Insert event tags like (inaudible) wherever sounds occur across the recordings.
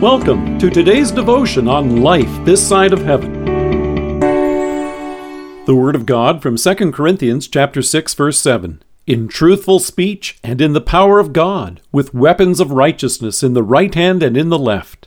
Welcome to today's devotion on life this side of heaven. The word of God from 2 Corinthians chapter 6 verse 7. In truthful speech and in the power of God, with weapons of righteousness in the right hand and in the left.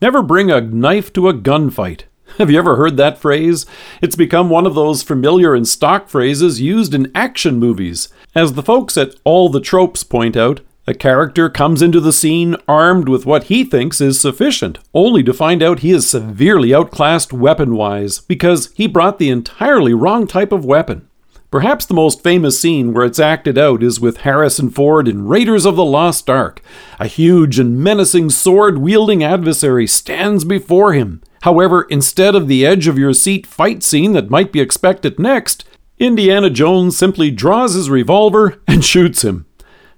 Never bring a knife to a gunfight. (laughs) Have you ever heard that phrase? It's become one of those familiar and stock phrases used in action movies. As the folks at All the Tropes point out, a character comes into the scene armed with what he thinks is sufficient, only to find out he is severely outclassed weapon wise because he brought the entirely wrong type of weapon. Perhaps the most famous scene where it's acted out is with Harrison Ford in Raiders of the Lost Ark. A huge and menacing sword wielding adversary stands before him. However, instead of the edge of your seat fight scene that might be expected next, Indiana Jones simply draws his revolver and (laughs) shoots him.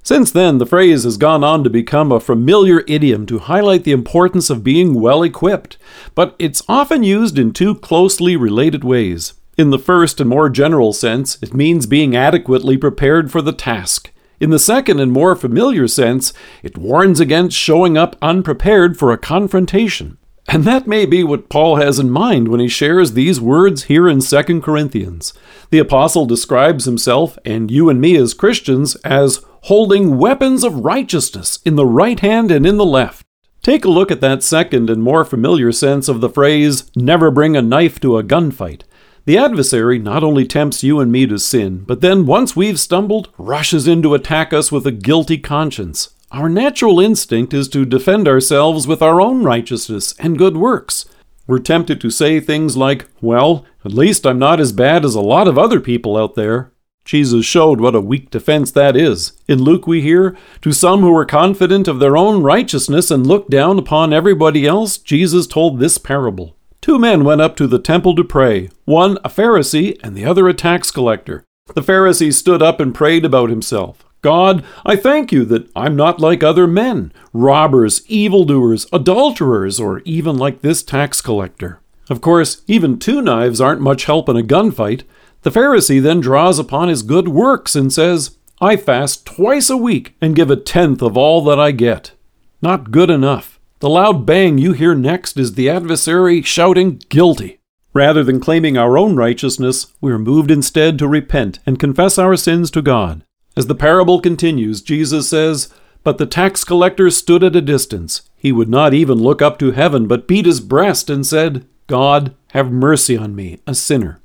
Since then, the phrase has gone on to become a familiar idiom to highlight the importance of being well equipped, but it's often used in two closely related ways. In the first and more general sense, it means being adequately prepared for the task. In the second and more familiar sense, it warns against showing up unprepared for a confrontation. And that may be what Paul has in mind when he shares these words here in 2 Corinthians. The apostle describes himself and you and me as Christians as holding weapons of righteousness in the right hand and in the left. Take a look at that second and more familiar sense of the phrase, never bring a knife to a gunfight. The adversary not only tempts you and me to sin, but then once we've stumbled, rushes in to attack us with a guilty conscience. Our natural instinct is to defend ourselves with our own righteousness and good works. We're tempted to say things like, Well, at least I'm not as bad as a lot of other people out there. Jesus showed what a weak defense that is. In Luke, we hear, To some who were confident of their own righteousness and looked down upon everybody else, Jesus told this parable. Two men went up to the temple to pray, one a Pharisee and the other a tax collector. The Pharisee stood up and prayed about himself. God, I thank you that I'm not like other men, robbers, evildoers, adulterers, or even like this tax collector. Of course, even two knives aren't much help in a gunfight. The Pharisee then draws upon his good works and says, I fast twice a week and give a tenth of all that I get. Not good enough. The loud bang you hear next is the adversary shouting, Guilty. Rather than claiming our own righteousness, we are moved instead to repent and confess our sins to God. As the parable continues, Jesus says, But the tax collector stood at a distance. He would not even look up to heaven, but beat his breast and said, God, have mercy on me, a sinner.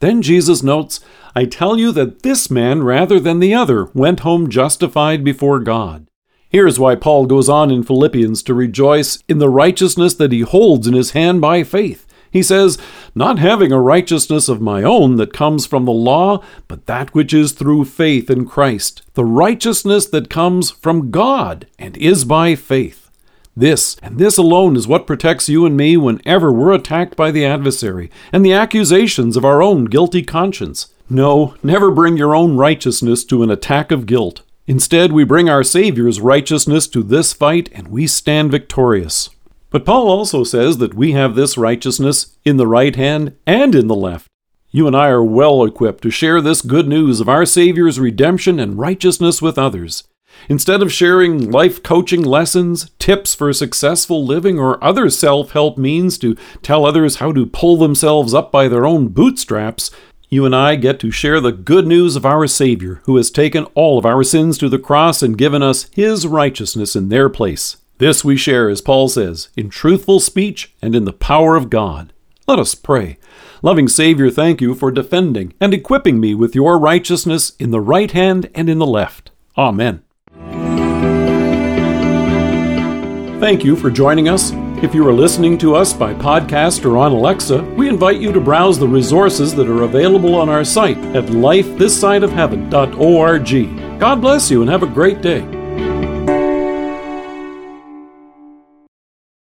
Then Jesus notes, I tell you that this man, rather than the other, went home justified before God. Here's why Paul goes on in Philippians to rejoice in the righteousness that he holds in his hand by faith. He says, Not having a righteousness of my own that comes from the law, but that which is through faith in Christ, the righteousness that comes from God and is by faith. This, and this alone, is what protects you and me whenever we're attacked by the adversary and the accusations of our own guilty conscience. No, never bring your own righteousness to an attack of guilt. Instead, we bring our Savior's righteousness to this fight and we stand victorious. But Paul also says that we have this righteousness in the right hand and in the left. You and I are well equipped to share this good news of our Savior's redemption and righteousness with others. Instead of sharing life coaching lessons, tips for successful living, or other self help means to tell others how to pull themselves up by their own bootstraps, you and I get to share the good news of our Savior, who has taken all of our sins to the cross and given us His righteousness in their place. This we share, as Paul says, in truthful speech and in the power of God. Let us pray. Loving Savior, thank you for defending and equipping me with your righteousness in the right hand and in the left. Amen. Thank you for joining us. If you are listening to us by podcast or on Alexa, we invite you to browse the resources that are available on our site at lifethissideofheaven.org. God bless you and have a great day.